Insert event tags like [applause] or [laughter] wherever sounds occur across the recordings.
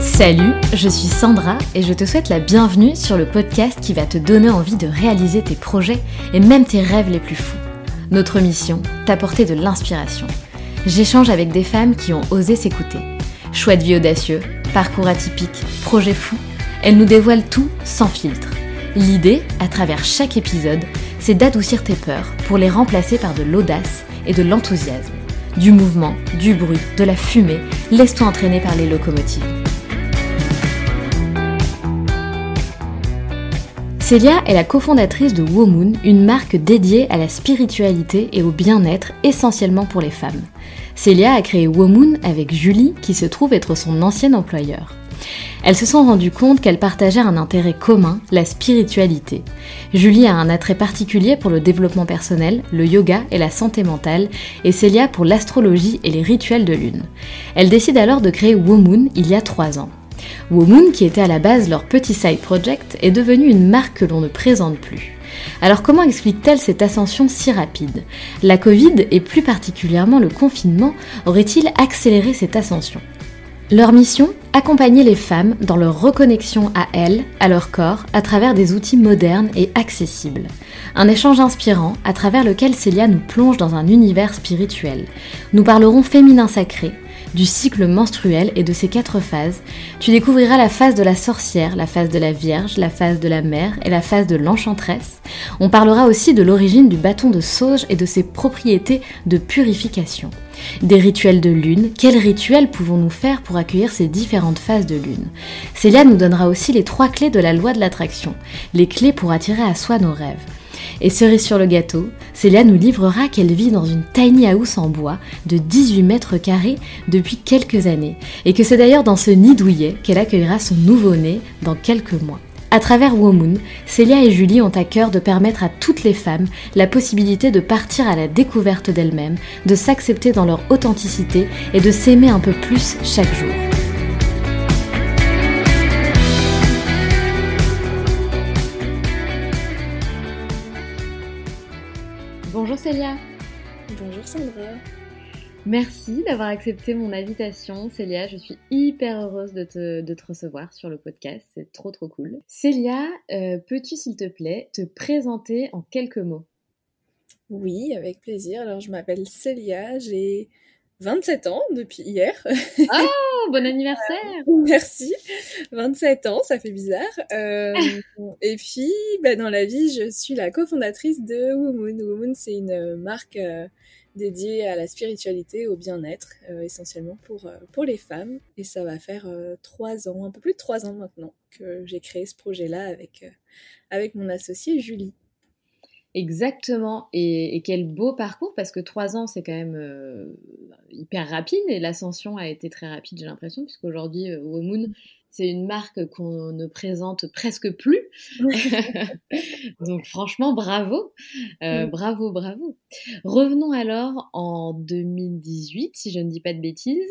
Salut, je suis Sandra et je te souhaite la bienvenue sur le podcast qui va te donner envie de réaliser tes projets et même tes rêves les plus fous. Notre mission, t'apporter de l'inspiration. J'échange avec des femmes qui ont osé s'écouter. Choix de vie audacieux, parcours atypique, projets fous, elles nous dévoilent tout sans filtre. L'idée, à travers chaque épisode, c'est d'adoucir tes peurs pour les remplacer par de l'audace et de l'enthousiasme. Du mouvement, du bruit, de la fumée, laisse-toi entraîner par les locomotives. Célia est la cofondatrice de Womoon, une marque dédiée à la spiritualité et au bien-être essentiellement pour les femmes. Célia a créé Womoon avec Julie, qui se trouve être son ancien employeur. Elles se sont rendues compte qu'elles partageaient un intérêt commun, la spiritualité. Julie a un attrait particulier pour le développement personnel, le yoga et la santé mentale, et Célia pour l'astrologie et les rituels de lune. Elles décident alors de créer Womoon il y a trois ans. Womoon, qui était à la base leur petit side project, est devenue une marque que l'on ne présente plus. Alors comment explique-t-elle cette ascension si rapide? La Covid, et plus particulièrement le confinement, aurait-il accéléré cette ascension? Leur mission Accompagner les femmes dans leur reconnexion à elles, à leur corps, à travers des outils modernes et accessibles. Un échange inspirant à travers lequel Célia nous plonge dans un univers spirituel. Nous parlerons féminin sacré, du cycle menstruel et de ses quatre phases, tu découvriras la phase de la sorcière, la phase de la vierge, la phase de la mère et la phase de l'enchanteresse. On parlera aussi de l'origine du bâton de sauge et de ses propriétés de purification. Des rituels de lune, quels rituels pouvons-nous faire pour accueillir ces différentes phases de lune? Célia nous donnera aussi les trois clés de la loi de l'attraction, les clés pour attirer à soi nos rêves. Et cerise sur le gâteau, Célia nous livrera qu'elle vit dans une tiny house en bois de 18 mètres carrés depuis quelques années, et que c'est d'ailleurs dans ce nid douillet qu'elle accueillera son nouveau-né dans quelques mois. À travers Womoon, Célia et Julie ont à cœur de permettre à toutes les femmes la possibilité de partir à la découverte d'elles-mêmes, de s'accepter dans leur authenticité et de s'aimer un peu plus chaque jour. Sandra. Merci d'avoir accepté mon invitation, Célia. Je suis hyper heureuse de te, recevoir sur le podcast. C'est trop trop cool. Célia, euh, peux-tu s'il te plaît te présenter en quelques mots? Oui, avec plaisir. Alors je m'appelle Célia, j'ai 27 ans depuis hier. Oh, [laughs] bon anniversaire [laughs] Merci. 27 ans, ça fait bizarre. Euh, [laughs] et puis, bah, dans la vie, je suis la cofondatrice de Womoon. Womoon, c'est une marque euh, dédiée à la spiritualité, au bien-être, euh, essentiellement pour, pour les femmes. Et ça va faire trois ans, un peu plus de trois ans maintenant, que j'ai créé ce projet-là avec, avec mon associée Julie. Exactement. Et, quel beau parcours, parce que trois ans, c'est quand même euh, hyper rapide et l'ascension a été très rapide, j'ai l'impression, puisqu'aujourd'hui, euh, Womoon, c'est une marque qu'on ne présente presque plus. [laughs] Donc franchement, bravo, euh, bravo, bravo. Revenons alors en 2018, si je ne dis pas de bêtises.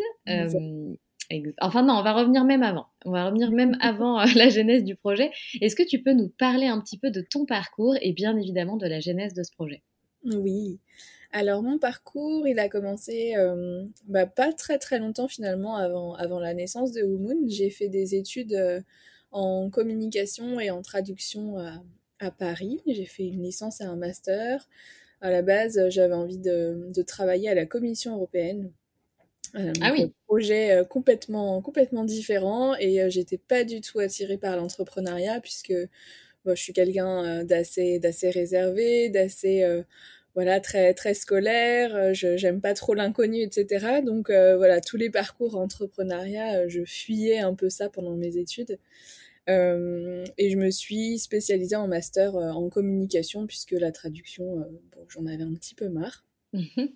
Enfin non, on va revenir même avant. On va revenir même [laughs] avant euh, la genèse du projet. Est-ce que tu peux nous parler un petit peu de ton parcours et bien évidemment de la genèse de ce projet? Oui. Alors mon parcours, il a commencé euh, bah, pas très très longtemps finalement avant, avant la naissance de Wumoon. J'ai fait des études euh, en communication et en traduction à, à Paris. J'ai fait une licence et un master. À la base, j'avais envie de, de, travailler à la Commission européenne. ah oui. Un projet complètement, complètement différent et j'étais pas du tout attirée par l'entrepreneuriat puisque je suis quelqu'un d'assez, d'assez réservé, d'assez voilà très très scolaire je j'aime pas trop l'inconnu etc donc voilà tous les parcours entrepreneuriat je fuyais un peu ça pendant mes études euh, et je me suis spécialisée en master euh, en communication puisque la traduction, euh, bon, j'en avais un petit peu marre. Mhm.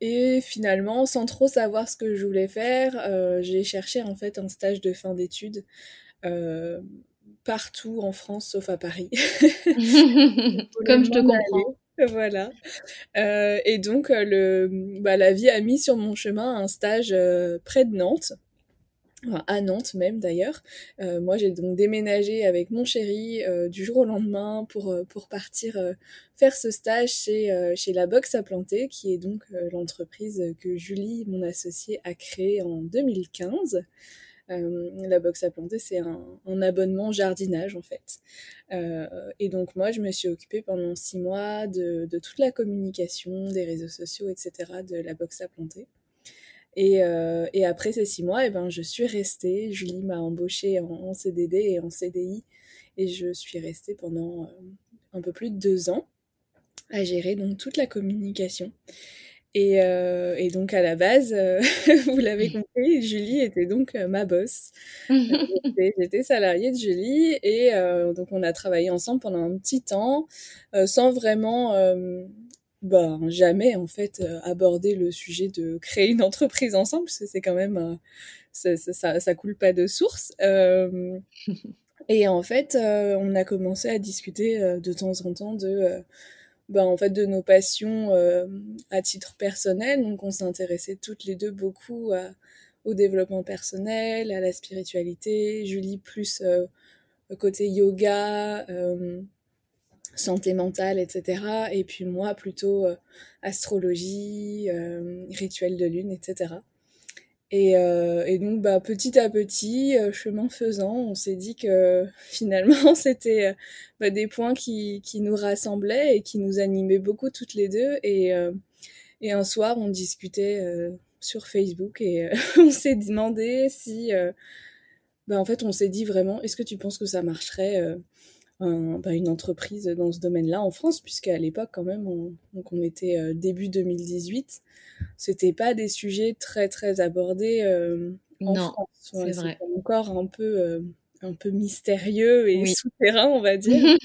et finalement, sans trop savoir ce que je voulais faire, j'ai cherché en fait un stage de fin d'études partout en France sauf à Paris. [laughs] [laughs] Comme je te comprends. Voilà. et donc, le, bah, la vie a mis sur mon chemin un stage près de Nantes à Nantes même d'ailleurs. Euh, moi j'ai donc déménagé avec mon chéri euh, du jour au lendemain pour, euh, pour partir faire ce stage chez, chez La Box à Planter, qui est donc l'entreprise que Julie, mon associée, a créée en 2015. La box à planter, c'est un, abonnement jardinage en fait. et donc moi, je me suis occupée pendant six mois de, toute la communication, des réseaux sociaux, etc. de la box à planter. Et, euh, et, après ces six mois, eh ben, je suis restée. Julie m'a embauchée en, CDD et en CDI. Et je suis restée pendant euh, un peu plus de deux ans à gérer donc toute la communication. Et, euh, et donc à la base, euh, [laughs] vous l'avez compris, Julie était donc euh, ma boss. [laughs] J'étais salariée de Julie et donc on a travaillé ensemble pendant un petit temps sans vraiment ben, jamais en fait aborder le sujet de créer une entreprise ensemble, parce que c'est quand même ça, ça, ça, coule pas de source. [laughs] Et en fait, on a commencé à discuter de temps en temps de ben, en fait de nos passions à titre personnel. Donc on s'intéressait toutes les deux beaucoup au développement personnel, à la spiritualité. Julie plus côté yoga santé mentale, etc. Et puis moi, plutôt euh, astrologie, euh, rituel de lune, etc. Et, euh, et, donc, bah, petit à petit, chemin faisant, on s'est dit que [laughs] finalement, [laughs] c'était bah, des points qui, nous rassemblaient et qui nous animaient beaucoup toutes les deux. Et, et un soir, on discutait sur Facebook et [laughs] on s'est demandé si... bah, en fait, on s'est dit vraiment, est-ce que tu penses que ça marcherait bah, une entreprise dans ce domaine-là en France, puisqu'à l'époque, quand même, on, donc on était euh, début 2018, c'était pas des sujets très très abordés euh, en non, France. c'est vrai. encore un peu euh, un peu mystérieux et souterrain, on va dire. [laughs]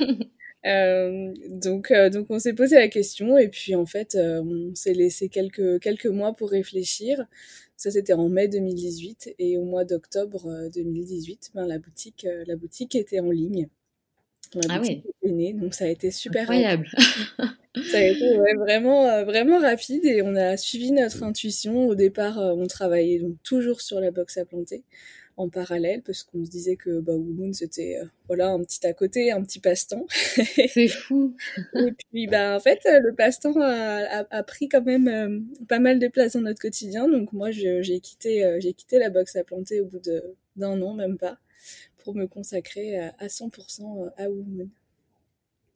donc donc on s'est posé la question et puis en fait on s'est laissé quelques quelques mois pour réfléchir. Ça c'était en mai 2018 et au mois d'octobre 2018, ben la boutique la boutique était en ligne ah oui. donc ça a été super incroyable. [laughs] ça a été vraiment euh, vraiment rapide et on a suivi notre intuition. Au départ, euh, on travaillait donc toujours sur la box à planter en parallèle parce qu'on se disait que bah, Moon c'était euh, voilà un petit à côté, un petit passe-temps. [laughs] C'est fou. et puis bah en fait le passe-temps a, a, pris quand même pas mal de place dans notre quotidien. Donc moi j'ai quitté j'ai quitté la box à planter au bout d'un an même pas pour me consacrer à, 100% euh, à Woman.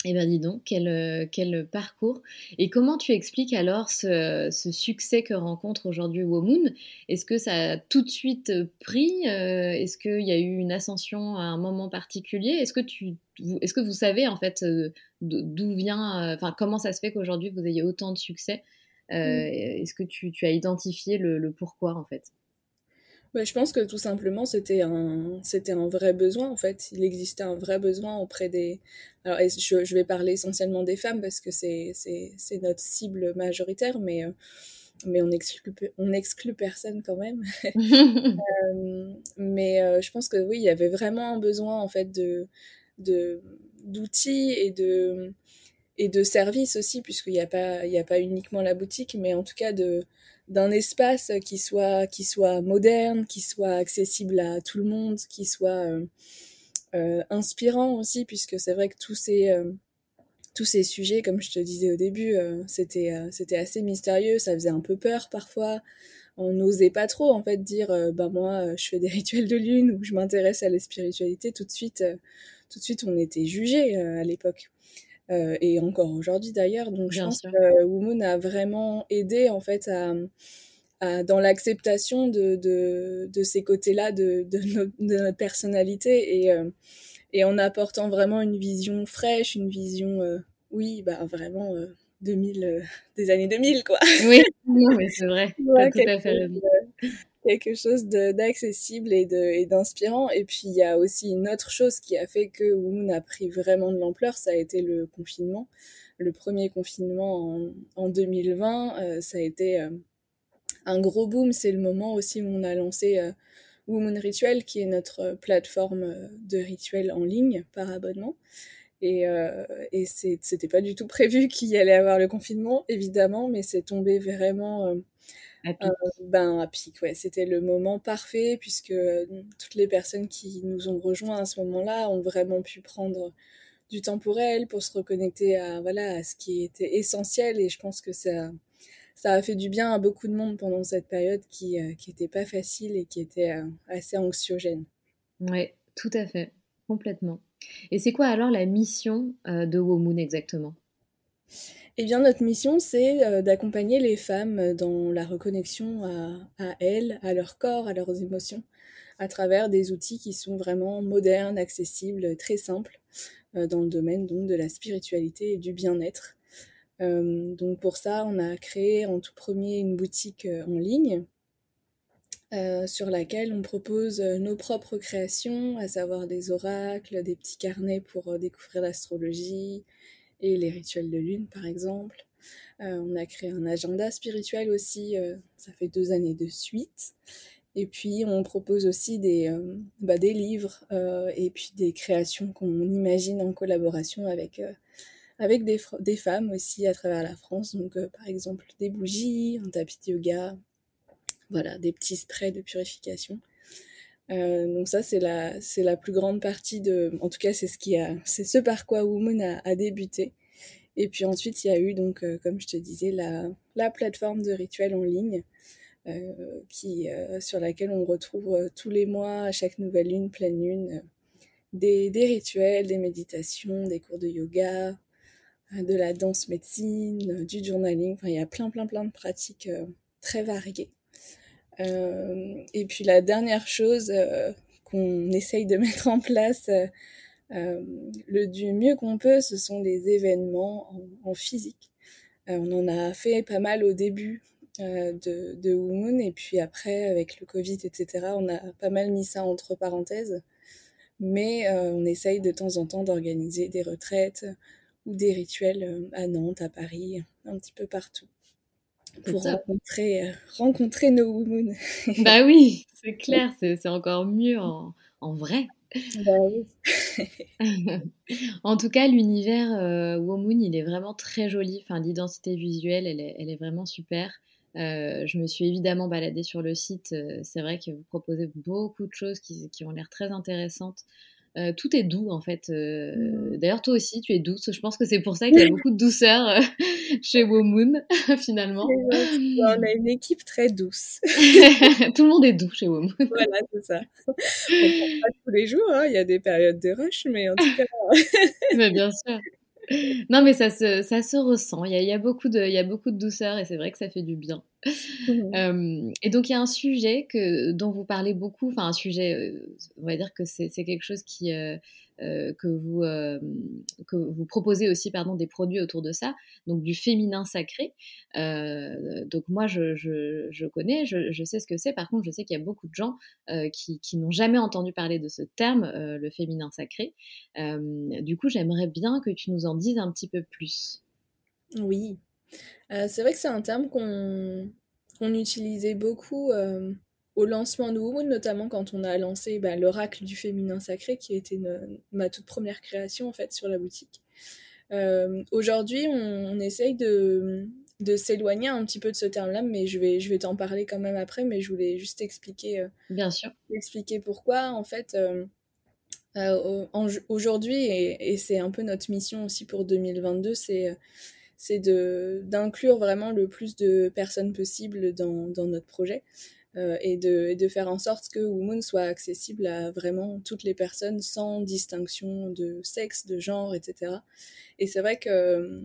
Eh bien, dis donc, quel, euh, quel, parcours. Et comment tu expliques alors ce, succès que rencontre aujourd'hui Womoon Est-ce que ça a tout de suite pris? Euh, Est-ce qu'il y a eu une ascension à un moment particulier? Est-ce que, tu, est-ce que vous savez en fait d'où vient, enfin, comment ça se fait qu'aujourd'hui vous ayez autant de succès? Mm. Est-ce que tu, tu as identifié le, le, pourquoi en fait? Bah, je pense que tout simplement c'était un c'était un vrai besoin en fait. Il existait un vrai besoin auprès des. Alors je, je vais parler essentiellement des femmes parce que c'est c'est notre cible majoritaire, mais euh, mais on exclut on exclut personne quand même. [laughs] euh, mais euh, je pense que oui, il y avait vraiment un besoin en fait de de d'outils et de et de services aussi puisqu'il n'y a a pas uniquement la boutique, mais en tout cas de d'un espace qui soit, moderne, qui soit accessible à tout le monde, qui soit euh, euh, inspirant aussi, puisque c'est vrai que tous ces, euh, tous ces sujets, comme je te disais au début, c'était, c'était assez mystérieux, ça faisait un peu peur parfois. On n'osait pas trop en fait dire bah moi je fais des [laughs] rituels de lune ou je m'intéresse à la spiritualité tout de suite tout de suite on était jugé à l'époque et encore aujourd'hui d'ailleurs. Donc je pense que Womoon a vraiment aidé en fait à, dans l'acceptation de, de, de, ces côtés-là de, de, notre personnalité et, et en apportant vraiment une vision fraîche, une vision, oui, bah vraiment 2000, des années 2000 quoi. Oui, c'est vrai. [laughs] tout à fait quelque chose d'accessible et d'inspirant. Et, puis il y a aussi une autre chose qui a fait que Woon a pris vraiment de l'ampleur, ça a été le confinement. Le premier confinement en, en 2020, euh, ça a été euh, un gros boom. C'est le moment aussi où on a lancé euh, Woman Ritual, qui est notre plateforme de rituels en ligne par abonnement. Et, euh, et c'était pas du tout prévu [laughs] qu'il y allait avoir le confinement, évidemment, mais c'est tombé vraiment à pic. Euh, ben, à pic, ouais. C'était le moment parfait puisque euh, toutes les personnes qui nous ont rejoints à ce moment-là ont vraiment pu prendre du temps pour elles, pour se reconnecter à, voilà, à ce qui était essentiel. Et je pense que ça, ça a fait du bien à beaucoup de monde pendant cette période qui n'était euh, pas facile et qui était assez anxiogène. Oui, tout à fait, complètement. Et c'est quoi alors la mission de Womoon exactement? Eh bien, notre mission, c'est euh, d'accompagner les femmes dans la reconnexion à, elles, à leur corps, à leurs émotions, à travers des outils qui sont vraiment modernes, accessibles, très simples, euh, dans le domaine donc de la spiritualité et du bien-être. Euh, donc pour ça, on a créé en tout premier une boutique en ligne sur laquelle on propose nos propres créations, à savoir des oracles, des petits carnets pour découvrir l'astrologie, et les rituels de lune, par exemple. Euh, on a créé un agenda spirituel aussi, euh, ça fait deux années de suite. Et puis on propose aussi des, euh, bah, des livres et puis des créations qu'on imagine en collaboration avec, avec des, des, femmes aussi à travers la France. Donc par exemple des bougies, un tapis de yoga, voilà, des petits sprays de purification. Donc ça c'est la c'est la plus grande partie de en tout cas c'est ce qui a c'est ce par quoi Woman a, débuté et puis ensuite, il y a eu, donc, euh, comme je te disais, la, la plateforme de rituels en ligne, euh, euh, sur laquelle on retrouve tous les mois, à chaque nouvelle lune, pleine lune, des, des, rituels, des méditations, des cours de yoga, de la danse médecine, du journaling. Enfin, il y a plein, plein, plein de pratiques très variées. Et puis la dernière chose qu'on essaye de [laughs] mettre en place euh, le du mieux qu'on peut, ce sont les événements en, physique. Euh, on en a fait pas mal au début euh, de, de et puis après avec le Covid etc on a pas mal mis ça entre parenthèses mais on essaye de temps en temps d'organiser des retraites ou des rituels à Nantes, à Paris, un petit peu partout pour rencontrer, rencontrer nos Women. [laughs] bah oui, c'est clair, c'est encore mieux en, en vrai. Bah [laughs] en tout cas, l'univers euh, Womoon, il est vraiment très joli. Enfin, l'identité visuelle, elle est, elle est, vraiment super. Euh, je me suis évidemment baladée sur le site. Euh, c'est vrai que vous proposez beaucoup de choses qui, qui ont l'air très intéressantes. Euh, tout est doux en fait. Euh, mmh. D'ailleurs, toi aussi, tu es douce. Je pense que c'est pour ça qu'il y a [laughs] beaucoup de douceur euh, [laughs] chez Womoon, [laughs] finalement. On a une équipe très douce. Tout le monde est doux chez Womoon. Voilà, c'est ça. On pas tous les jours, hein. il y a des périodes de rush, mais en tout cas. mais bien sûr. non, mais ça se, ça se ressent. Il y, a, il, y a beaucoup de, il y a beaucoup de douceur et c'est vrai que ça fait du bien. Mmh. Euh, et donc, il y a un sujet que, dont vous parlez beaucoup, enfin, un sujet, euh, on va dire que c'est quelque chose qui, euh, que, vous, euh, que vous proposez aussi pardon, des produits autour de ça, donc du féminin sacré. Donc moi, je, je, je connais, je, je, sais ce que c'est. Par contre, je sais qu'il y a beaucoup de gens qui, qui n'ont jamais entendu parler de ce terme, le féminin sacré. du coup, j'aimerais bien que tu nous en dises un petit peu plus. Oui, c'est vrai que c'est un terme qu'on qu'on utilisait beaucoup au lancement de Womoon, notamment quand on a lancé bah, l'oracle du féminin sacré, qui était ma toute première création en fait sur la boutique. Euh, aujourd'hui, on, essaye de, de s'éloigner un petit peu de ce terme-là, mais je vais, je vais t'en parler quand même après, mais je voulais juste expliquer, euh, Bien sûr. expliquer pourquoi. En fait, euh, aujourd'hui, et, et c'est un peu notre mission aussi pour 2022, c'est c'est d'inclure vraiment le plus de personnes possible dans, dans notre projet. et, de, de, faire en sorte que Womoon soit accessible à vraiment toutes les personnes sans distinction de sexe, de genre, etc. Et c'est vrai que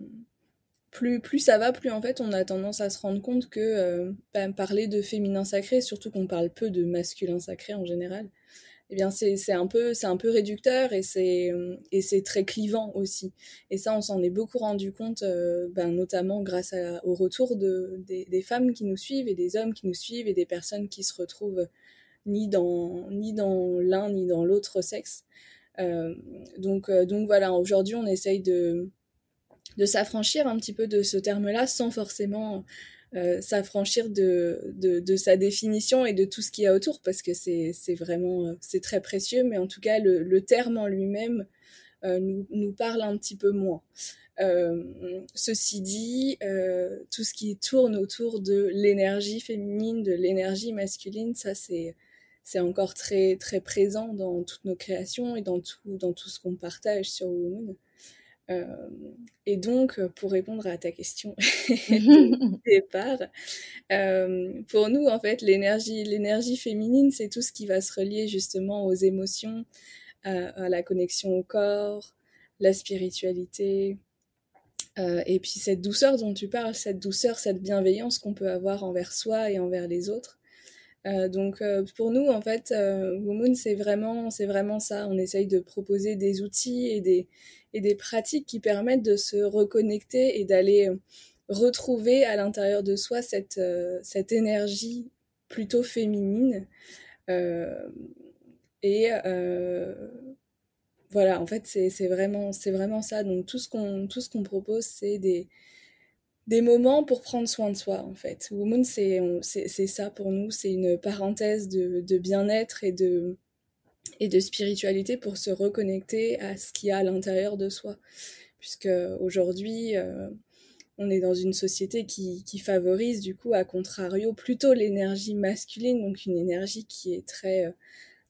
plus, plus ça va, plus en fait on a tendance à se rendre compte que ben, parler de féminin sacré, surtout qu'on parle peu de masculin sacré en général, eh bien c'est un peu c'est un peu réducteur et c'est et c'est très clivant aussi. Et ça on s'en est beaucoup rendu compte euh, ben, notamment grâce au retour de des, femmes qui nous suivent et des hommes qui nous suivent et des personnes qui se retrouvent ni dans ni dans l'un ni dans l'autre sexe. Euh, donc euh, donc voilà aujourd'hui on essaye de de s'affranchir un petit peu de ce terme là sans forcément euh, s'affranchir de, de, sa définition et de tout ce qu'il y a autour parce que c'est vraiment euh, c'est très précieux mais en tout cas le, terme en lui-même euh, nous, nous, parle un petit peu moins. Ceci dit tout ce qui tourne autour de l'énergie féminine de l'énergie masculine ça c'est encore très très présent dans toutes nos créations et dans tout dans tout ce qu'on partage sur Woman et donc, pour répondre à ta question de [laughs] [laughs] départ, euh, pour nous, en fait, l'énergie, l'énergie féminine, c'est tout ce qui va se relier justement aux émotions, à, la connexion au corps, la spiritualité, euh, et puis cette douceur dont tu parles, cette douceur, cette bienveillance qu'on peut avoir envers soi et envers les autres. Donc pour nous, en fait, Womoon, c'est vraiment, c'est vraiment ça. On essaye de proposer des outils et des, et des pratiques qui permettent de se reconnecter et d'aller euh, retrouver à l'intérieur de soi cette, euh, cette énergie plutôt féminine. Euh, et voilà, en fait, c'est vraiment, vraiment ça. Donc tout ce qu'on qu'on propose, c'est des, des moments pour prendre soin de soi, en fait. Woman, c'est ça pour nous, c'est une parenthèse de, bien-être et de, et de spiritualité pour se reconnecter à ce qu'il y a à l'intérieur de soi. Puisque aujourd'hui, euh, on est dans une société qui, qui, favorise du coup, à contrario, plutôt l'énergie masculine, donc une énergie qui est très euh,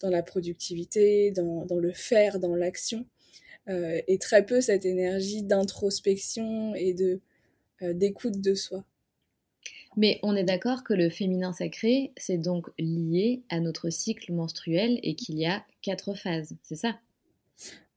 dans la productivité, dans, dans le faire, dans l'action, euh, et très peu cette énergie d'introspection et de d'écoute de soi. Mais on est d'accord que le féminin sacré, c'est donc lié à notre cycle menstruel et qu'il y a quatre phases, c'est ça?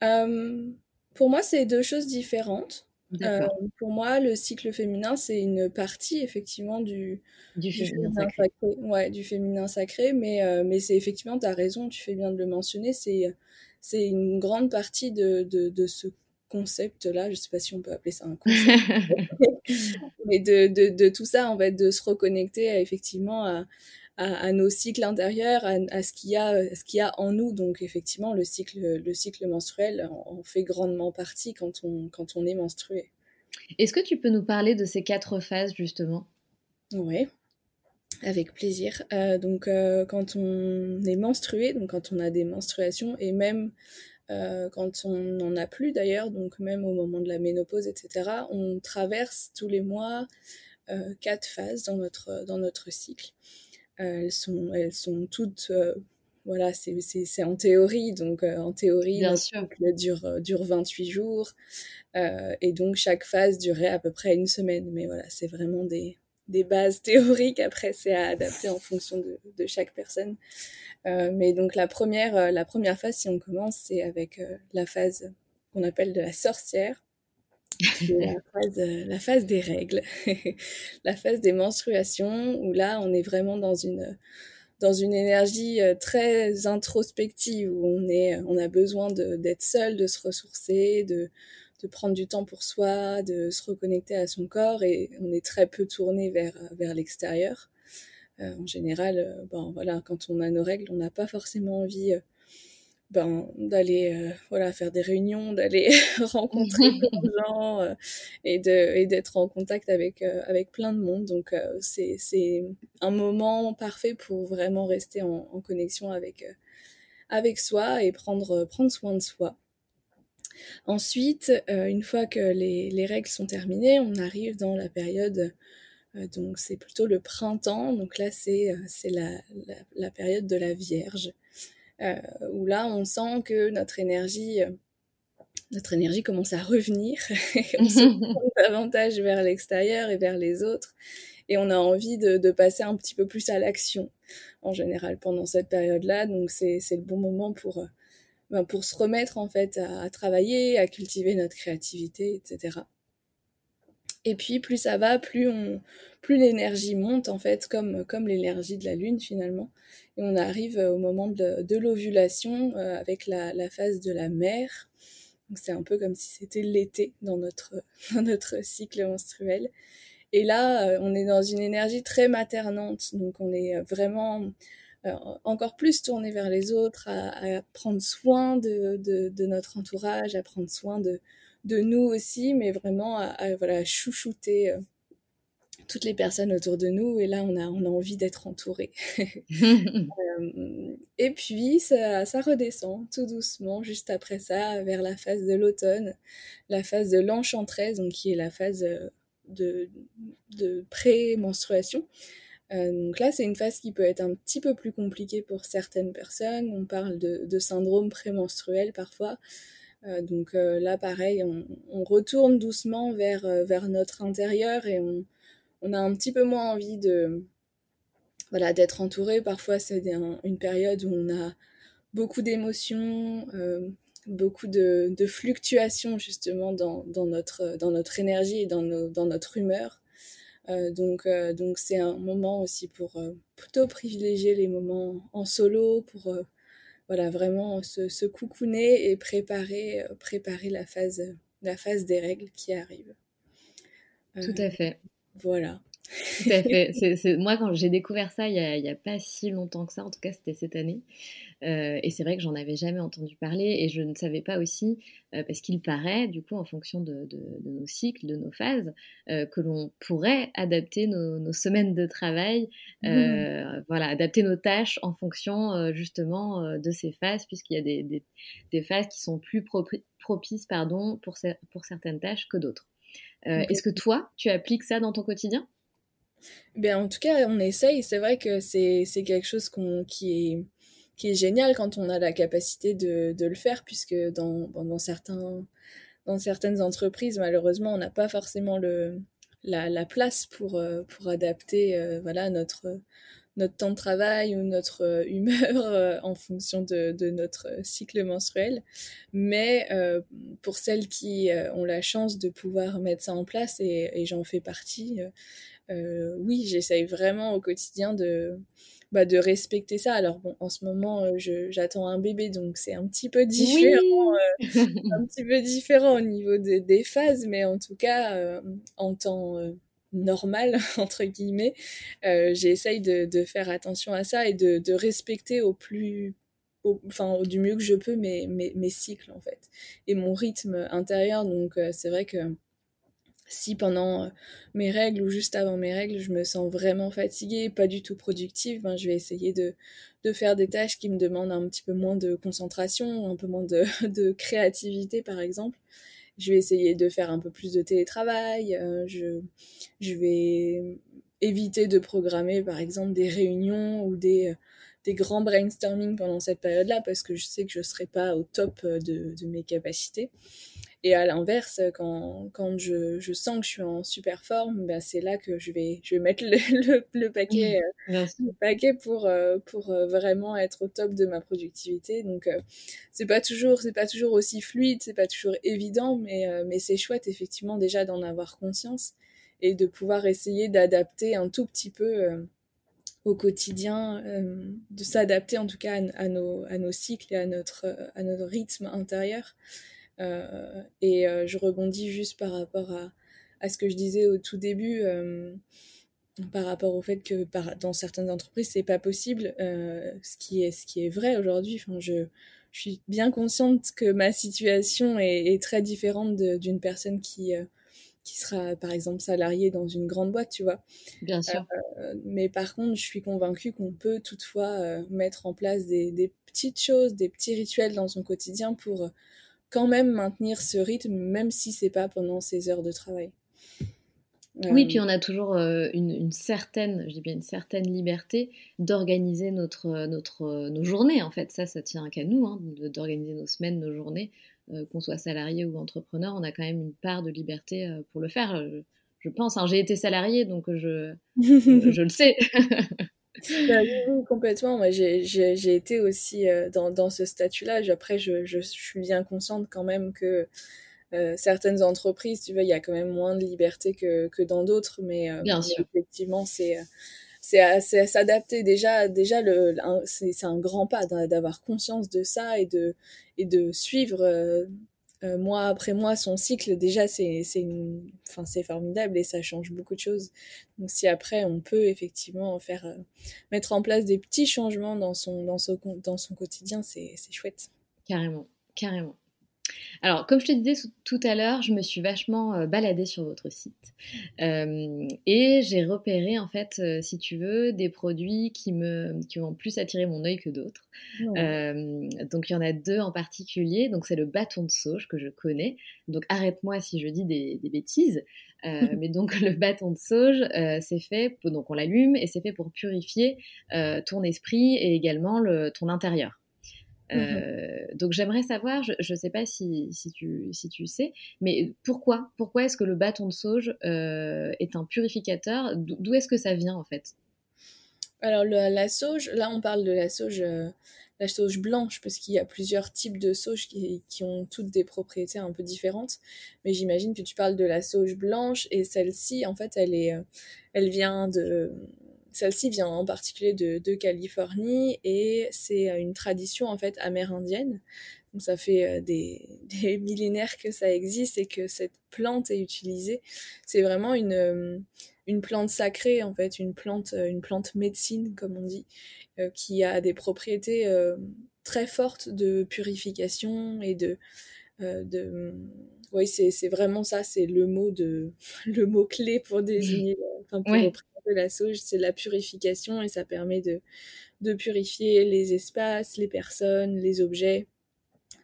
Euh, Pour moi, c'est deux choses différentes. Euh, pour moi, le cycle féminin, c'est une partie effectivement du, du, féminin, sacré. Ouais, du féminin sacré, mais, euh, mais c'est effectivement, tu as raison, tu fais bien de le mentionner, c'est c'est une grande partie de, de, de ce concept-là, je ne sais pas si on peut appeler ça un concept, [laughs] mais de, de, de, tout ça, en fait, de se reconnecter à, effectivement à, à, nos cycles intérieurs, à, ce qu'il y a, ce qu'il y a en nous. Donc effectivement, le cycle, le cycle menstruel en, fait grandement partie quand on, quand on est menstrué. Est-ce que tu peux nous parler de ces quatre phases justement? Oui. Avec plaisir. Euh, donc, euh, quand on est menstrué, donc quand on a des menstruations, et même euh, quand on n'en a plus d'ailleurs, donc même au moment de la ménopause, etc., on traverse tous les mois euh, quatre phases dans notre, dans notre cycle. Euh, elles, sont, elles sont toutes, voilà, c'est en théorie, donc en théorie, le cycle dure, dure 28 jours, et donc chaque phase durait à peu près une semaine, mais voilà, c'est vraiment des, des bases [laughs] théoriques. Après, c'est à adapter en fonction de, de chaque personne. Euh, mais donc la première, euh, la première phase, si on commence, c'est avec euh, la phase qu'on appelle de la sorcière. la, [laughs] phase, la phase des règles, [laughs] la phase des menstruations, où là, on est vraiment dans une, dans une énergie très introspective, où on, est, on a besoin d'être seul, de se ressourcer, de, de prendre du temps pour soi, de se reconnecter à son corps, et on est très peu tourné vers, vers l'extérieur. Euh, en général, euh, ben, voilà, quand on a nos règles, on n'a pas forcément envie euh, ben, d'aller voilà, faire des réunions, [laughs] d'aller rencontrer [laughs] des gens et d'être en contact avec, avec plein de monde. Donc c'est un moment parfait pour vraiment rester en, connexion avec, avec soi et prendre, prendre soin de soi. Ensuite, une fois que les, les, règles sont terminées, on arrive dans la période euh, donc c'est plutôt le printemps, donc là c'est euh, la, la, la, période de la Vierge, euh, où là on sent que notre énergie, notre énergie commence à revenir, [laughs] on se [laughs] tourne davantage vers l'extérieur et vers les autres, et on a envie de, passer un petit peu plus à l'action en général pendant cette période-là. Donc c'est le bon moment pour, ben, pour se remettre en fait à, travailler, à cultiver notre créativité, etc. Et puis plus ça va, plus on, plus l'énergie monte en fait, comme comme l'énergie de la lune finalement. Et on arrive au moment de, de l'ovulation euh, avec la, phase de la mer. Donc c'est un peu comme si c'était l'été dans notre [laughs] dans notre cycle menstruel. Et là, euh, on est dans une énergie très maternante, donc on est vraiment euh, encore plus tourné vers les autres, à, à prendre soin de, de, de, notre entourage, à prendre soin de, de nous aussi, mais vraiment à, voilà, chouchouter euh, toutes les personnes autour de nous. Et là, on a, on a envie d'être entouré. [laughs] [laughs] Euh, et puis, ça, ça, redescend tout doucement, juste après ça, vers la phase de l'automne, la phase de l'enchantresse, donc qui est la phase euh, de, de pré-menstruation. Donc là, c'est une phase qui peut être un petit peu plus compliquée pour certaines personnes. On parle de, syndrome prémenstruel parfois. Euh, donc euh, là, pareil, on, retourne doucement vers, euh, vers notre intérieur et on, on, a un petit peu moins envie de voilà d'être entouré. Parfois, c'est une période où on a beaucoup d'émotions, beaucoup de, de, fluctuations justement dans, dans, notre, dans notre énergie et dans, dans notre humeur. Donc donc c'est un moment aussi pour plutôt privilégier les moments en solo, pour voilà, vraiment se, se coucouner et préparer, euh, préparer la, phase, la phase des règles qui arrive. Tout à fait. Voilà. Tout à fait. c'est Moi, quand j'ai découvert ça il n'y a, a, pas si longtemps que ça, en tout cas c'était cette année, euh, et c'est vrai que j'en avais jamais entendu parler, et je ne savais pas aussi, euh, parce qu'il paraît, du coup, en fonction de, de, nos cycles, de nos phases, euh, que l'on pourrait adapter nos, nos, semaines de travail, mmh. voilà, adapter nos tâches en fonction justement de ces phases, puisqu'il y a des, des, des, phases qui sont plus propices pardon, pour, pour certaines tâches que d'autres. Est-ce que toi, tu appliques ça dans ton quotidien? Ben, en tout cas, on essaye. C'est vrai que c'est quelque chose qu'on qui, est, qui est génial quand on a la capacité de, de le faire, puisque dans, dans, certains, dans certaines entreprises, malheureusement, on n'a pas forcément le, la, la place pour, euh, pour adapter euh, voilà, notre, notre temps de travail ou notre euh, humeur [laughs] en fonction de, de, notre cycle menstruel. Mais pour celles qui ont la chance de pouvoir mettre ça en place, et, et j'en fais partie, euh, oui, j'essaye vraiment au quotidien de, bah, de respecter ça. Alors bon, en ce moment, euh, j'attends un bébé, donc c'est un petit peu différent, euh, [laughs] un petit peu différent au niveau des phases, mais en tout cas, en temps normal [laughs] entre guillemets, j'essaye de, faire attention à ça et de, respecter au plus enfin du mieux que je peux mes, cycles en fait et mon rythme intérieur donc c'est vrai que si pendant euh, mes règles ou juste avant mes règles, je me sens vraiment fatiguée, pas du tout productive, ben, je vais essayer de, faire des tâches qui me demandent un petit peu moins de concentration, un peu moins de [laughs] créativité par exemple. Je vais essayer de faire un peu plus de télétravail, euh, je, vais éviter de programmer par exemple des réunions ou des, euh, des grands brainstorming pendant cette période-là parce que je sais que je ne serai pas au top de, de mes capacités. Et à l'inverse, quand, quand je, je, sens que je suis en super forme, ben c'est là que je vais, je vais mettre le, [laughs] le, paquet, euh, le paquet pour, euh, pour euh, vraiment être au top de ma productivité. Donc, c'est pas toujours, c'est pas toujours aussi fluide, c'est pas toujours évident, mais, mais c'est chouette effectivement déjà d'en avoir conscience et de pouvoir essayer d'adapter un tout petit peu au quotidien, de s'adapter en tout cas à, à, nos, à nos cycles et à notre, à notre rythme intérieur. Euh, et euh, je rebondis juste par rapport à, à, ce que je disais au tout début euh, par rapport au fait que par, dans certaines entreprises c'est pas possible euh, ce qui est ce qui est vrai aujourd'hui. Enfin je, je suis bien consciente que ma situation est, est très différente d'une personne qui euh, qui sera par exemple salariée dans une grande boîte tu vois. Bien sûr. Euh, mais par contre je suis convaincue qu'on peut toutefois mettre en place des, des, petites choses des petits rituels dans son quotidien pour quand même maintenir ce rythme, même si c'est pas pendant ses heures de travail. Oui, puis on a toujours euh, une, certaine, je dis bien une certaine liberté d'organiser notre, notre, nos journées. En fait, ça, ça tient qu'à nous, hein, d'organiser nos semaines, nos journées, euh, qu'on soit salarié ou entrepreneur, on a quand même une part de liberté euh, pour le faire. je pense. Hein, j'ai été salariée, donc [laughs] je, je, le sais. [laughs] Bah oui, complètement. Moi, j'ai été aussi dans, dans, ce statut-là. Après, je, je, suis bien consciente quand même que certaines entreprises, tu vois, il y a quand même moins de liberté que, que dans d'autres, mais, bien sûr. effectivement, c'est c'est à, s'adapter déjà déjà le c'est un grand pas d'avoir conscience de ça et de et de suivre euh, euh, mois après mois son cycle déjà c'est formidable et ça change beaucoup de choses. Donc si après on peut effectivement faire euh, mettre en place des petits changements dans son dans son dans son quotidien c'est chouette. Carrément carrément alors, comme je te disais tout à l'heure, je me suis vachement euh, baladée sur votre site euh, et j'ai repéré, en fait, euh, si tu veux, des produits qui, me, qui ont plus attiré mon œil que d'autres. donc, il y en a deux en particulier. Donc, c'est le bâton de sauge que je connais. Donc, arrête-moi si je dis des, bêtises. [laughs] mais donc, le bâton de sauge, c'est fait, donc on l'allume et c'est fait pour purifier ton esprit et également le, ton intérieur. Mmh euh, donc j'aimerais savoir, je ne sais pas si, tu, si tu sais, mais pourquoi Pourquoi est-ce que le bâton de sauge euh, est un purificateur? D'où est-ce que ça vient en fait? Alors la sauge, là on parle de la sauge, euh, la sauge blanche, parce qu'il y a plusieurs types de sauge qui, qui, ont toutes des propriétés un peu différentes. Mais j'imagine que tu parles de la sauge blanche et celle-ci, en fait, elle, est, elle vient de celle-ci vient en particulier de, Californie et c'est euh, une tradition en fait amérindienne. Donc ça fait euh, [laughs] des, millénaires que ça existe et que cette plante est utilisée. C'est vraiment une, euh, une plante sacrée en fait, une plante, une plante médecine comme on dit, qui a des propriétés très fortes de purification et de, de oui, c'est vraiment ça, c'est le mot de [laughs] le mot clé pour désigner, enfin pour la sauge, c'est la purification et ça permet de, de purifier les espaces, les personnes, les objets.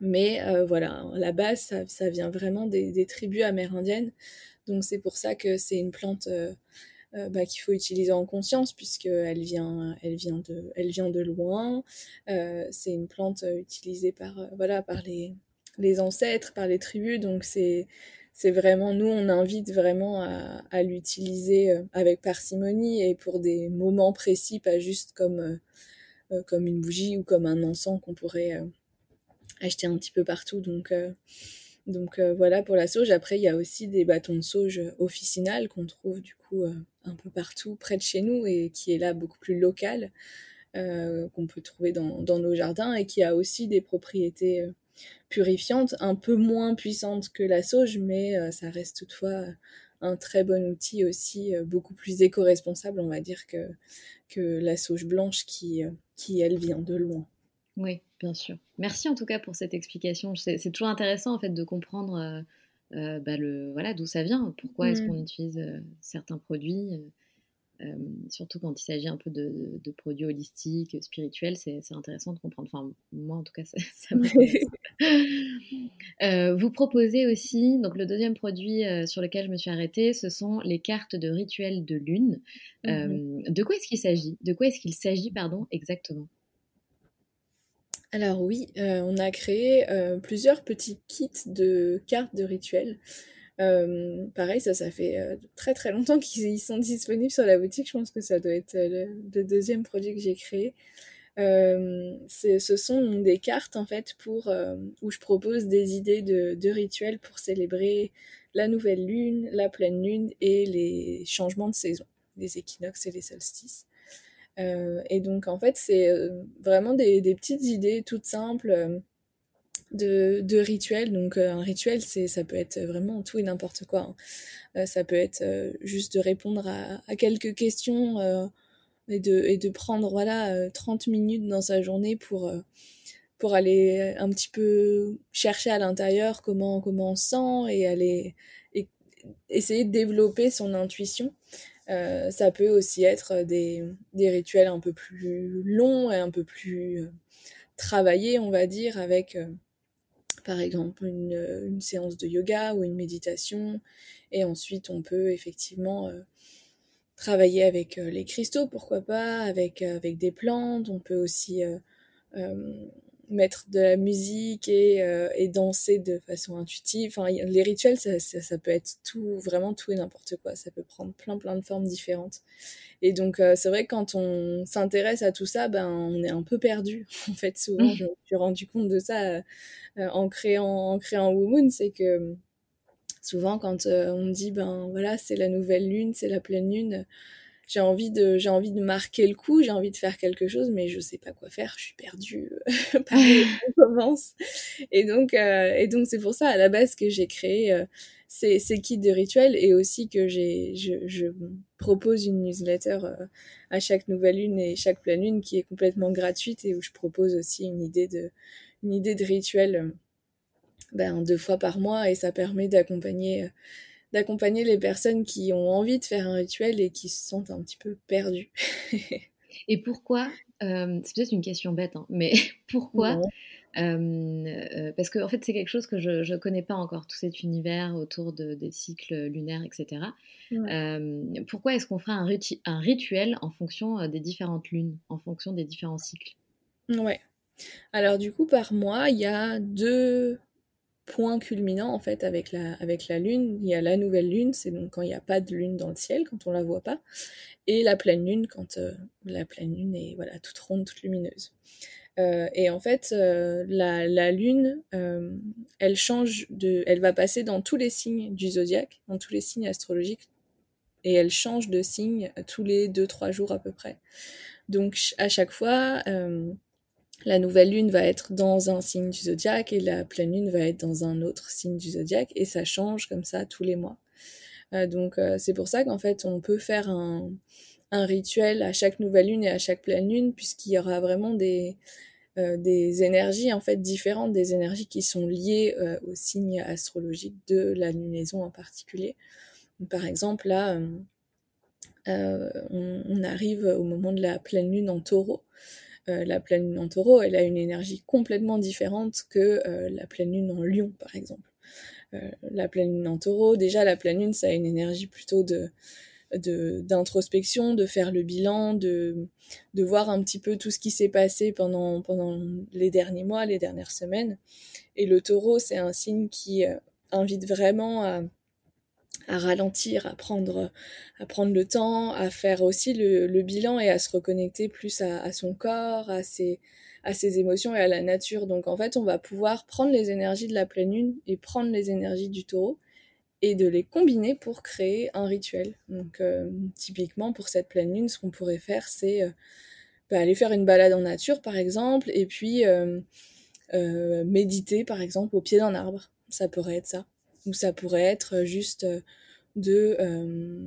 Mais euh, voilà, la base, ça, vient vraiment des, tribus amérindiennes. Donc c'est pour ça que c'est une plante euh, euh, bah, qu'il faut utiliser en conscience puisqu'elle vient, elle vient, de, vient de loin. c'est une plante utilisée par, voilà, par les, les ancêtres, par les tribus. Donc c'est c'est vraiment, nous, on invite vraiment à, l'utiliser euh, avec parcimonie et pour des moments précis, pas juste comme, euh, euh, comme une bougie ou comme un encens qu'on pourrait acheter un petit peu partout. Donc, donc voilà pour la sauge. Après, il y a aussi des bâtons de sauge officinales qu'on trouve du coup un peu partout près de chez nous et qui est là beaucoup plus local, qu'on peut trouver dans, dans, nos jardins et qui a aussi des propriétés purifiante, un peu moins puissante que la sauge, mais euh, ça reste toutefois un très bon outil aussi, euh, beaucoup plus éco-responsable, on va dire, que, que la sauge blanche qui, euh, qui, elle, vient de loin. Oui, bien sûr. Merci en tout cas pour cette explication. C'est toujours intéressant en fait de comprendre bah, le voilà d'où ça vient, pourquoi est-ce mmh. qu'on utilise certains produits. Euh, surtout quand il s'agit un peu de, produits holistiques, spirituels, c'est intéressant de comprendre. Enfin, moi en tout cas, [laughs] ça, ça [laughs] euh, vous proposez aussi, donc le deuxième produit euh, sur lequel je me suis arrêtée, ce sont les cartes de rituel de lune. Mhm. de quoi est-ce qu'il s'agit? De quoi est-ce qu'il s'agit, pardon, exactement? Alors oui, on a créé plusieurs petits kits de cartes de rituel. Euh, pareil, ça, ça fait euh, très très longtemps [laughs] qu'ils sont disponibles sur la boutique. Je pense que ça doit être euh, le, deuxième produit que j'ai créé. ce sont des cartes en fait pour où je propose des idées de, rituels pour célébrer la nouvelle lune, la pleine lune et les changements de saison, les équinoxes et les solstices. et donc en fait c'est vraiment des, petites idées toutes simples de, rituels. Donc euh, un rituel, c'est ça peut être vraiment tout et n'importe quoi. Hein. Euh, ça peut être euh, juste de répondre à, quelques questions et, de, et de prendre voilà 30 minutes dans sa journée pour pour aller un petit peu chercher à l'intérieur comment comment on se sent et aller essayer de développer son intuition. Ça peut aussi être des, des, rituels un peu plus longs et un peu plus travaillés, on va dire, avec par exemple une, séance de yoga ou une méditation. Et ensuite, on peut effectivement euh, travailler avec euh, les cristaux, pourquoi pas, avec, euh, avec des plantes. On peut aussi mettre de la musique et, et, danser de façon intuitive. Enfin, les rituels, ça, ça, ça, peut être tout, vraiment tout et n'importe quoi. Ça peut prendre plein, plein de formes différentes. Et donc, c'est vrai que quand on s'intéresse à tout ça, ben, on est un peu perdu. [laughs] En fait, souvent, je me suis rendu compte de ça en créant, en créant Womoon, c'est que souvent, quand on me dit, ben voilà, c'est la nouvelle lune, c'est la pleine lune, j'ai envie de j'ai envie de marquer le coup, j'ai envie de faire quelque chose, mais je sais pas quoi faire, je suis perdue. Pareil, on commence. Et donc euh, et donc c'est pour ça à la base que j'ai créé euh, ces, ces kits de rituels et aussi que j'ai je, je propose une newsletter euh, à chaque nouvelle lune et chaque pleine lune qui est complètement gratuite et où je propose aussi une idée de une idée de rituel ben, deux fois par mois et ça permet d'accompagner d'accompagner les personnes qui ont envie de faire un rituel et qui se sentent un petit peu perdues. [laughs] et pourquoi, euh, c'est peut-être une question bête, hein, mais [laughs] pourquoi euh, euh, Parce que en fait, c'est quelque chose que je ne connais pas encore, tout cet univers autour de, des cycles lunaires, etc. pourquoi est-ce qu'on ferait un, un, rituel en fonction des différentes lunes, en fonction des différents cycles? Ouais. Alors du coup, par mois, il y a deux point culminant en fait avec la, lune. Il y a la nouvelle lune, c'est donc quand il n'y a pas de lune dans le ciel, quand on la voit pas, et la pleine lune quand euh, la pleine lune est voilà toute ronde, toute lumineuse. Euh, et en fait, euh, la, la, lune, elle change de, elle va passer dans tous les signes du zodiaque, dans tous les signes astrologiques, et elle change de signe tous les 2-3 jours à peu près. Donc à chaque fois, la nouvelle lune va être dans un signe du zodiaque et la pleine lune va être dans un autre signe du zodiaque et ça change comme ça tous les mois. Euh, donc euh, c'est pour ça qu'en fait on peut faire un, rituel à chaque nouvelle lune et à chaque pleine lune puisqu'il y aura vraiment des, euh, énergies en fait différentes, des énergies qui sont liées au signe astrologique de la lunaison en particulier. par exemple là on, arrive au moment de la pleine lune en taureau. Euh, la pleine lune en taureau, elle a une énergie complètement différente que euh, la pleine lune en lion, par exemple. Euh, la pleine lune en taureau, déjà, la pleine lune, ça a une énergie plutôt de d'introspection, de, faire le bilan, de, voir un petit peu tout ce qui s'est passé pendant, pendant les derniers mois, les dernières semaines. Et le taureau, c'est un signe qui invite vraiment à, à ralentir, à prendre, à prendre le temps, à faire aussi le, bilan et à se reconnecter plus à, son corps, à ses, à ses émotions et à la nature. Donc en fait, on va pouvoir prendre les énergies de la pleine lune et prendre les énergies du taureau et de les combiner pour créer un rituel. Donc euh, typiquement pour cette pleine lune, ce qu'on pourrait faire, c'est euh, bah, aller faire une balade en nature par exemple, et puis euh méditer par exemple au pied d'un arbre. Ça pourrait être ça ou ça pourrait être juste euh, de euh,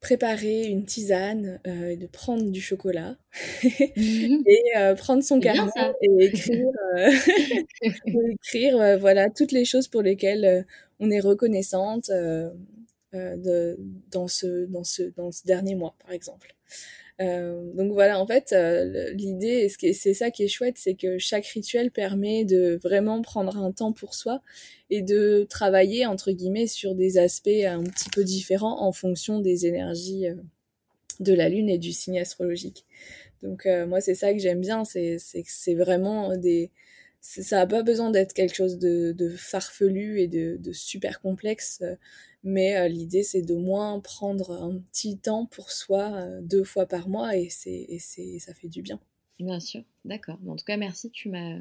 préparer une tisane, euh, de prendre du chocolat mhm. [laughs] et prendre son carnet et écrire, [laughs] écrire voilà toutes les choses pour lesquelles on est reconnaissante de, dans ce dans ce dans ce dernier mois par exemple. Euh, donc voilà, en fait, euh, l'idée, c'est ça qui est chouette, c'est que chaque rituel permet de vraiment prendre un temps pour soi et de travailler, entre guillemets, sur des aspects un petit peu différents en fonction des énergies euh, de la Lune et du signe astrologique. Donc moi, c'est ça que j'aime bien, c'est que c'est vraiment des... Ça n'a pas besoin d'être quelque chose de, farfelu et de super complexe mais euh, l'idée, c'est de moins prendre un petit temps pour soi euh, deux fois par mois et, c'est, ça fait du bien. Bien sûr, d'accord. En tout cas, merci, tu m'as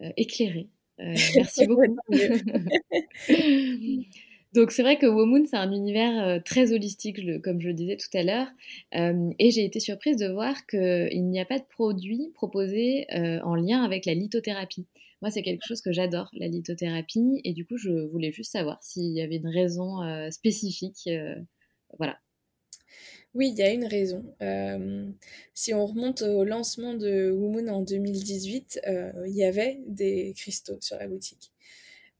euh, éclairé. [laughs] merci beaucoup. [laughs] Donc c'est vrai que Womoon, c'est un univers très holistique, comme je le disais tout à l'heure. et j'ai été surprise de voir qu'il n'y a pas de produit proposé en lien avec la lithothérapie. Moi, c'est quelque chose que j'adore, la lithothérapie. Et du coup, je voulais juste savoir s'il y avait une raison euh, spécifique. Euh, voilà. Oui, il y a une raison. Euh, si on remonte au lancement de Womoon en 2018, il y avait des cristaux sur la boutique.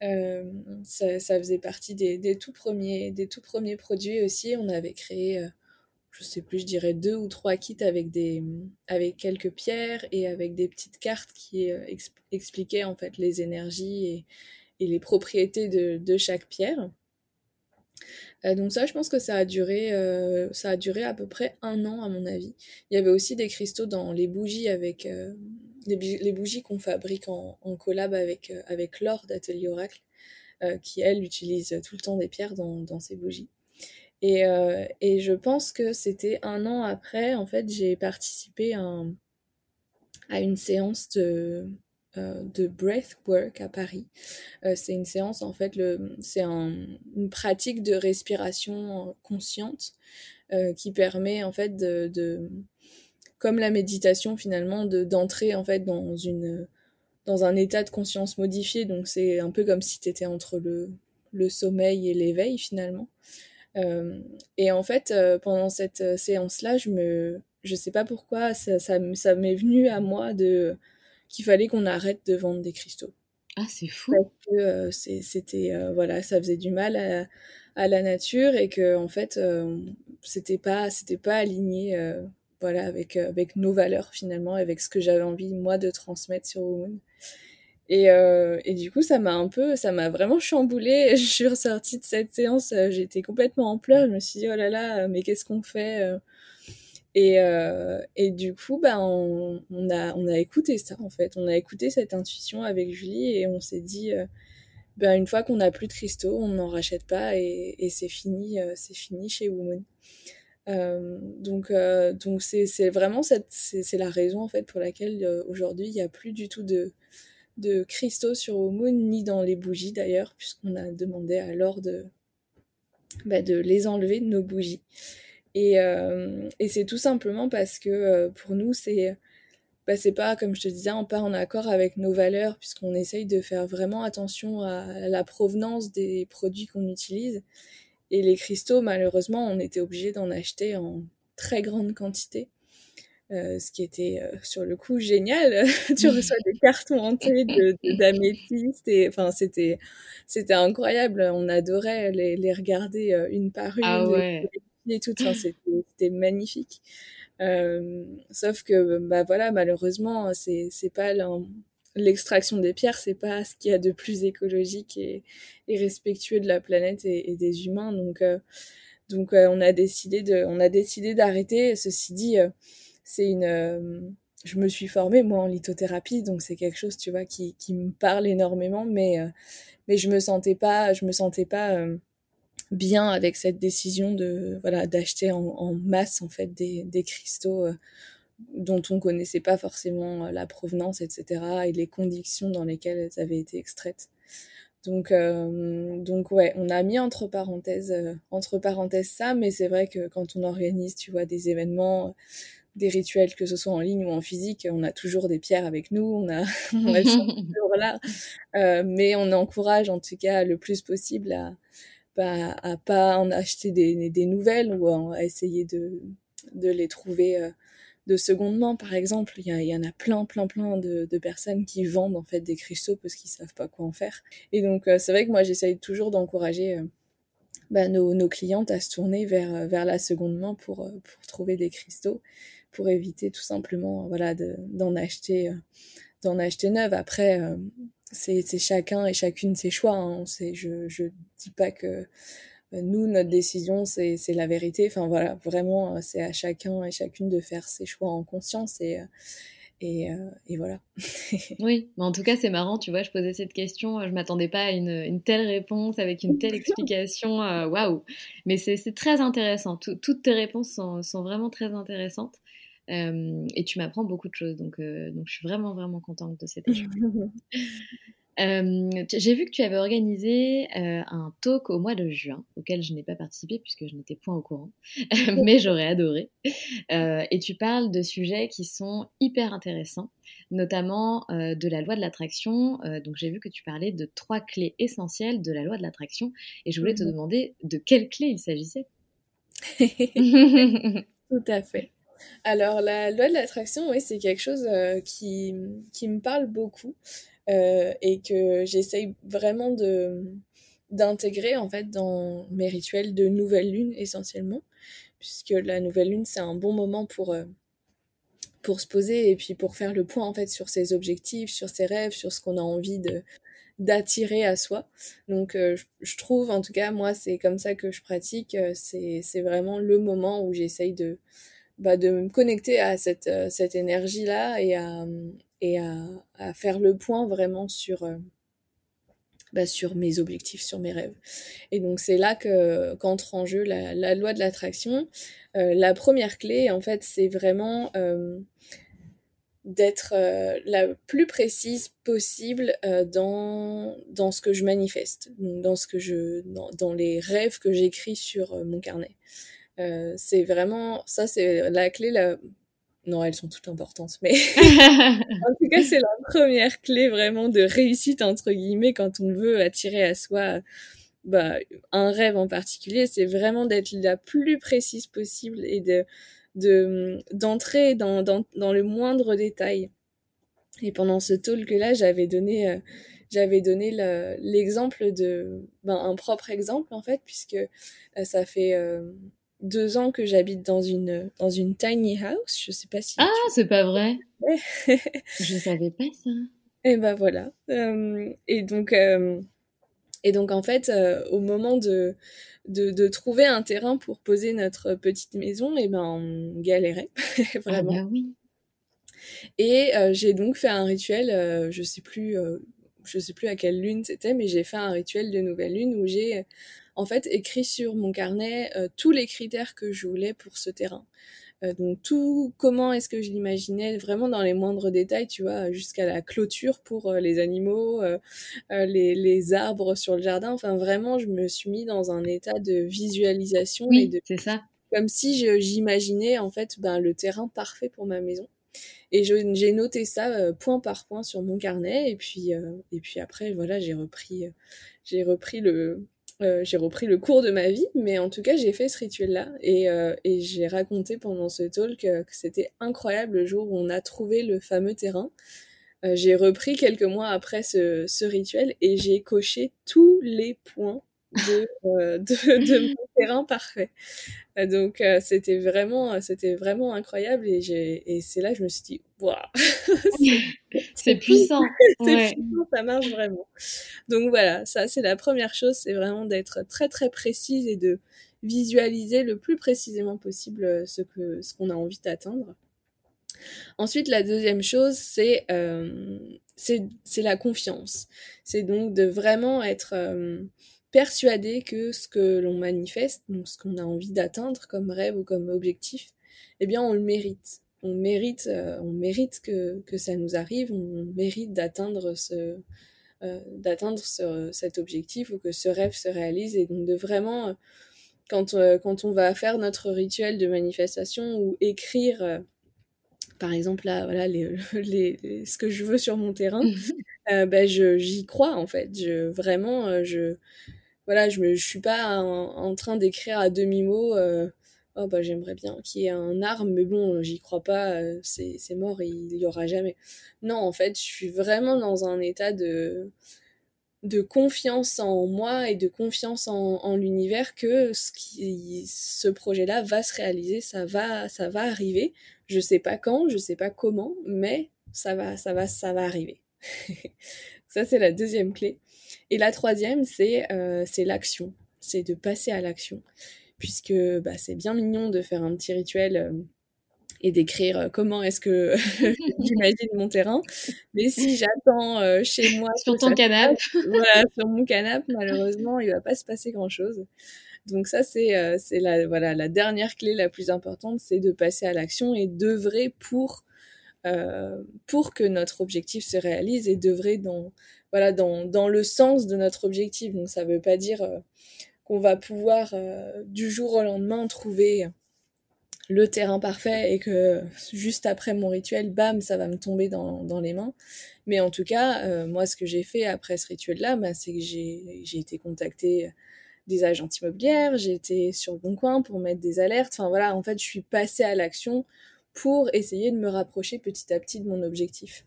Ça, faisait partie des, tout premiers, des tout premiers produits aussi. On avait créé je sais plus, je dirais deux ou trois kits avec des, avec quelques pierres et avec des petites cartes qui euh, expliquaient en fait les énergies et, les propriétés de, chaque pierre. donc ça, je pense que ça a duré, ça a duré à peu près un an à mon avis. Il y avait aussi des cristaux dans les bougies avec les, bougies qu'on fabrique en, collab avec avec Laure d'Atelier Oracle, qui elle utilise tout le temps des pierres dans ses bougies. Et, et je pense que c'était un an après, en fait, j'ai participé à, une séance de, euh, de breathwork à Paris. Euh, c'est une séance, en fait, c'est une pratique de respiration consciente euh, qui permet, en fait, de, comme la méditation finalement, d'entrer, en fait, dans un état de conscience modifié. Donc, c'est un peu comme si tu étais entre le, le sommeil et l'éveil, finalement. Et en fait, pendant cette séance-là, je me, je sais pas pourquoi, ça, ça, ça m'est venu à moi de qu'il fallait qu'on arrête de vendre des cristaux. Ah, c'est fou. Parce que euh, c'était euh, voilà, ça faisait du mal à, à, la nature et que en fait, euh, c'était pas c'était pas aligné voilà avec avec nos valeurs finalement, avec ce que j'avais envie moi de transmettre sur Woman. Et, et, du coup, ça m'a un peu, ça m'a vraiment chamboulée. [laughs] Je suis ressortie de cette séance, j'étais complètement en pleurs. Je me suis dit, oh là là, mais qu'est-ce qu'on fait et, euh, et du coup, bah, on, a, on a écouté ça, en fait. On a écouté cette intuition avec Julie et on s'est dit, euh, ben, une fois qu'on n'a plus de cristaux, on n'en rachète pas et, et c'est fini, euh, c'est fini chez Woman. Euh, donc, euh, donc c'est, c'est vraiment cette, c'est, c'est la raison en fait pour laquelle aujourd'hui il n'y a plus du tout de, de cristaux sur Woman ni dans les bougies d'ailleurs, puisqu'on a demandé à Laure de, bah, de les enlever de nos bougies. Et, euh, et c'est tout simplement parce que euh, pour nous, c'est bah, pas, comme je te disais, on part en accord avec nos valeurs, puisqu'on essaye de faire vraiment attention à la provenance des produits qu'on utilise. Et les cristaux, malheureusement, on était obligé d'en acheter en très grande quantité. Euh, ce qui était euh, sur le coup génial. [laughs] tu reçois des cartons entiers d'améthyste de, et enfin c'était c'était incroyable. On adorait les, les regarder euh, une par une. Ah ouais et tout. c'était magnifique. Sauf que, bah voilà, malheureusement, c'est pas l'extraction des pierres, c'est pas ce qu'il y a de plus écologique et, et respectueux de la planète et, des humains. Donc, donc on a décidé de, on a décidé d'arrêter. Ceci dit, c'est une, je me suis formée moi en lithothérapie, donc c'est quelque chose, tu vois, qui, qui me parle énormément, mais mais je me sentais pas, je me sentais pas bien avec cette décision de voilà d'acheter en, masse en fait des, des cristaux euh, dont on connaissait pas forcément euh, la provenance etc et les conditions dans lesquelles elles avaient été extraites. Donc euh, donc ouais on a mis entre parenthèses entre parenthèses ça mais c'est vrai que quand on organise tu vois des événements des rituels que ce soit en ligne ou en physique on a toujours des pierres avec nous on a [laughs] on toujours [laughs] là mais on encourage en tout cas le plus possible à pas, à pas en acheter des, des nouvelles ou à, essayer de, de les trouver euh, de seconde main, par exemple. Il y, y, en a plein, plein, plein de, de, personnes qui vendent en fait des cristaux parce qu'ils savent pas quoi en faire. Et donc, euh, c'est vrai que moi, j'essaye toujours d'encourager euh, bah, nos, nos, clientes à se tourner vers, vers la seconde main pour, pour trouver des cristaux, pour éviter tout simplement voilà, d'en acheter, d'en acheter neuf. Après, c'est chacun et chacune ses choix. Hein. Je, je dis pas que euh, nous, notre décision, c'est la vérité. Enfin voilà, vraiment, euh, c'est à chacun et chacune de faire ses choix en conscience euh, et, et voilà. [laughs] oui, mais en tout cas, c'est marrant, tu vois, je posais cette question, je m'attendais pas à une, une, telle réponse avec une telle explication. Waouh! Mais c'est très intéressant. toutes tes réponses sont, sont, vraiment très intéressantes. Et tu m'apprends beaucoup de choses, donc, donc je suis vraiment, vraiment contente de cet échange. [laughs] J'ai vu que tu avais organisé un talk au mois de juin, auquel je n'ai pas participé puisque je n'étais point au courant, [laughs] mais j'aurais adoré. et tu parles de sujets qui sont hyper intéressants, notamment de la loi de l'attraction. donc j'ai vu que tu parlais de trois clés essentielles de la loi de l'attraction, et je voulais te mmh demander de quelles clés il s'agissait. [laughs] Tout à fait. Alors, la loi de l'attraction, oui, c'est quelque chose euh, qui, qui me parle beaucoup euh, et que j'essaye vraiment de d'intégrer en fait dans mes rituels de nouvelle lune essentiellement puisque la nouvelle lune c'est un bon moment pour euh, pour se poser et puis pour faire le point en fait sur ses objectifs sur ses rêves sur ce qu'on a envie d'attirer à soi. Donc je, trouve, en tout cas, moi, c'est comme ça que je pratique. c'est vraiment le moment où j'essaye de, bah, de me connecter à cette, cette énergie-là et, à, et à, faire le point vraiment sur bah, sur mes objectifs, sur mes rêves. Et donc c'est là que qu'entre en jeu la, loi de l'attraction. Euh, la première clé, en fait, c'est vraiment euh, d'être euh, la plus précise possible euh, dans, dans ce que je manifeste, dans, ce que je, dans, les rêves que j'écris sur euh, mon carnet. C'est vraiment, ça c'est la clé, la, non, elles sont toutes importantes, mais [laughs] [laughs] en tout cas, c'est la première clé vraiment de réussite, entre guillemets, quand on veut attirer à soi bah, un rêve en particulier, c'est vraiment d'être la plus précise possible et de d'entrer dans, dans, dans, le moindre détail. Et pendant ce talk-là, j'avais donné, euh, j'avais donné l'exemple de, ben, un propre exemple en fait, puisque euh, ça fait euh, deux ans que j'habite dans une, dans une tiny house. Je sais pas si. Ah, c'est pas vrai. [laughs] je savais pas ça. Et ben voilà. Euh, et donc, euh, et donc en fait, euh, au moment de, de, de, trouver un terrain pour poser notre petite maison, et ben on galérait [laughs] vraiment. Ah bah oui. Et j'ai donc fait un rituel. je sais plus, je sais plus à quelle lune c'était, mais j'ai fait un rituel de nouvelle lune où j'ai en fait écrit sur mon carnet euh, tous les critères que je voulais pour ce terrain. Euh, donc tout, comment est-ce que je l'imaginais, vraiment dans les moindres détails, tu vois, jusqu'à la clôture pour euh, les animaux, les, les, arbres sur le jardin. Enfin, vraiment, je me suis mis dans un état de visualisation oui, et de c'est ça. Comme si j'imaginais en fait ben, le terrain parfait pour ma maison. Et j'ai noté ça point par point sur mon carnet. Et puis, et puis après, voilà, j'ai repris, j'ai repris le, euh, j'ai repris le cours de ma vie, mais en tout cas, j'ai fait ce rituel-là et, euh, j'ai raconté pendant ce talk que c'était incroyable le jour où on a trouvé le fameux terrain. Euh, j'ai repris quelques mois après ce rituel et j'ai coché tous les points de, euh, de, de, mon terrain parfait. Euh, donc euh, c'était vraiment, c'était vraiment incroyable et, j'ai, et c'est là que je me suis dit, waouh, [laughs] c'est puissant, [laughs] c'est ouais. puissant, ça marche vraiment. Donc voilà, ça c'est la première chose, c'est vraiment d'être très très précise et de visualiser le plus précisément possible ce que ce qu'on a envie d'atteindre. Ensuite, la deuxième chose, c'est euh, c'est la confiance. C'est donc de vraiment être persuadé que ce que l'on manifeste, donc ce qu'on a envie d'atteindre comme rêve ou comme objectif, eh bien on le mérite. On mérite, euh, on mérite que, que ça nous arrive, on mérite d'atteindre ce, euh, d'atteindre ce, cet objectif ou que ce rêve se réalise et donc de vraiment, euh, quand, quand on va faire notre rituel de manifestation ou écrire, par exemple là, voilà, les, [laughs] les, les, ce que je veux sur mon terrain, ben je, j'y crois en fait. Je, vraiment, je, voilà, je, me, je suis pas en, en train d'écrire à demi-mot. Euh, oh bah j'aimerais bien qu'il y ait un arme, mais bon, j'y crois pas, euh, c'est, c'est mort, il, il y aura jamais. Non, en fait, je suis vraiment dans un état de de confiance en moi et de confiance en, l'univers que ce projet-là va se réaliser, ça va ça va arriver. Je sais pas quand, je sais pas comment, mais ça va ça va ça va arriver. [laughs] ça c'est la deuxième clé. Et la troisième, c'est euh, l'action, c'est de passer à l'action. Puisque bah, c'est bien mignon de faire un petit rituel euh, et d'écrire euh, comment est-ce que [laughs] [laughs] j'imagine mon terrain. Mais si j'attends euh, chez moi... sur ton canapé. voilà, sur mon canapé, malheureusement, il va pas se passer grand-chose. Donc ça, c'est euh, la, voilà, la dernière clé la plus importante, c'est de passer à l'action et d'œuvrer pour, euh, pour que notre objectif se réalise et d'œuvrer dans, voilà, dans, dans le sens de notre objectif. Donc ça ne veut pas dire qu'on va pouvoir du jour au lendemain trouver le terrain parfait et que juste après mon rituel, bam, ça va me tomber dans, les mains. Mais en tout cas, euh, moi, ce que j'ai fait après ce rituel-là, bah, c'est que j'ai été contactée des agences immobilières, j'ai été sur Bon Coin pour mettre des alertes. Enfin voilà, en fait, je suis passée à l'action pour essayer de me rapprocher petit à petit de mon objectif.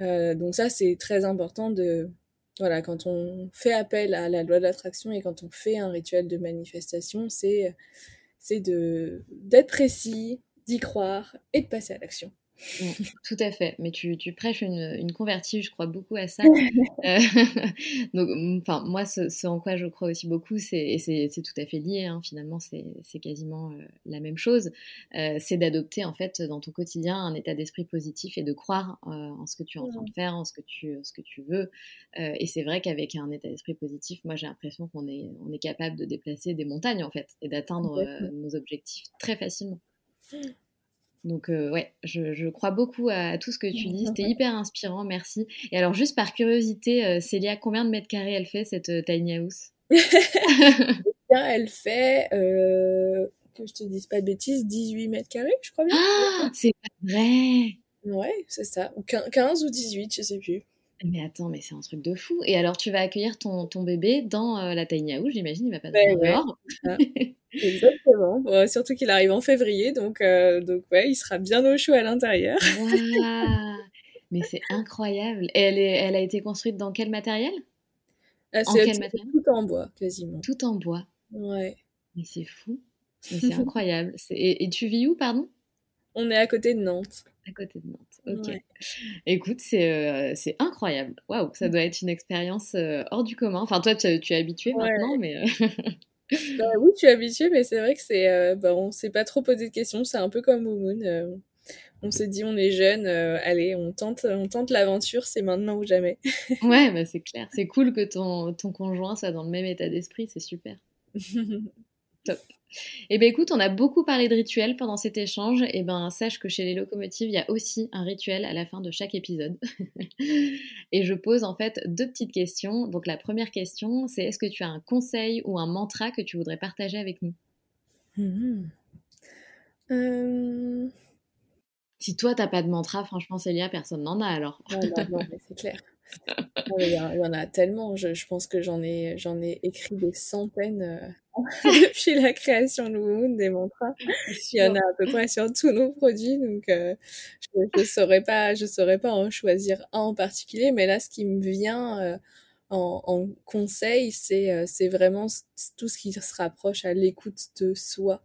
Euh, donc ça, c'est très important de... Voilà, quand on fait appel à la loi de l'attraction et quand on fait un rituel de manifestation, c'est c'est de d'être précis, d'y croire et de passer à l'action. [laughs] tout à fait, mais tu, tu prêches une, une, convertie, je crois beaucoup à ça. [laughs] Euh, [laughs] donc, enfin, moi, ce, en quoi je crois aussi beaucoup, c'est, et c'est, tout à fait lié, hein, finalement, c'est, quasiment euh, la même chose, euh, c'est d'adopter, en fait, dans ton quotidien, un état d'esprit positif et de croire en ce que tu es en train de faire, en ce que tu, ce que tu veux. et c'est vrai qu'avec un état d'esprit positif, moi, j'ai l'impression qu'on est, on est capable de déplacer des montagnes, en fait, et d'atteindre nos objectifs très facilement. Donc euh, ouais, je, crois beaucoup à, tout ce que tu dis. C'était [laughs] hyper inspirant, merci. Et alors juste par curiosité, euh, Célia, combien de mètres carrés elle fait cette euh, tiny house? [laughs] Elle fait, que je te dise pas de bêtises, 18 mètres carrés, je crois bien. Ah, c'est pas vrai Ouais, c'est ça. 15 ou 18, je sais plus. Mais attends, mais c'est un truc de fou. Et alors, tu vas accueillir ton, ton bébé dans la tiny house, j'imagine, il va pas ben dehors. [laughs] Exactement. surtout qu'il arrive en février, donc, euh, donc ouais, il sera bien au chaud à l'intérieur. Mais c'est incroyable. Et elle, est, elle a été construite dans quel matériel? Ah, En quel matériel? Tout en bois, quasiment. Tout en bois. Ouais. Mais c'est fou. Mais c'est incroyable. Et, et, tu vis où, pardon? On est à côté de Nantes. À côté de Nantes, ok. Écoute, c'est euh, incroyable. Waouh, ça doit être une expérience euh, hors du commun. Enfin, toi, tu, es habitué maintenant, mais. [laughs] bah, oui, je suis habituée, mais c'est vrai que c'est, euh, bah, on s'est pas trop posé de questions. C'est un peu comme Moon. Euh, on s'est dit, on est jeune, euh, allez, on tente, on tente l'aventure, c'est maintenant ou jamais. [laughs] ouais, bah, c'est clair. C'est cool que ton, ton conjoint soit dans le même état d'esprit, c'est super. [laughs] Top. Eh bien écoute, on a beaucoup parlé de rituels pendant cet échange. Eh ben sache que chez les locomotives, il y a aussi un rituel à la fin de chaque épisode. [laughs] et je pose en fait deux petites questions. Donc la première question, c'est est-ce que tu as un conseil ou un mantra que tu voudrais partager avec nous? Mmh euh. Si toi, t'as pas de mantra, franchement, Célia, personne n'en a alors. non, non, mais c'est clair. Il y, en a tellement. Je, pense que j'en ai, j'en ai écrit des centaines euh, [laughs] depuis la création de Moon, des mantras. Il y en a à peu près sur tous nos produits, donc euh, je ne saurais pas, je saurais pas en choisir un en particulier. Mais là, ce qui me vient euh, en, conseil, c'est, c'est vraiment tout ce qui se rapproche à l'écoute de soi.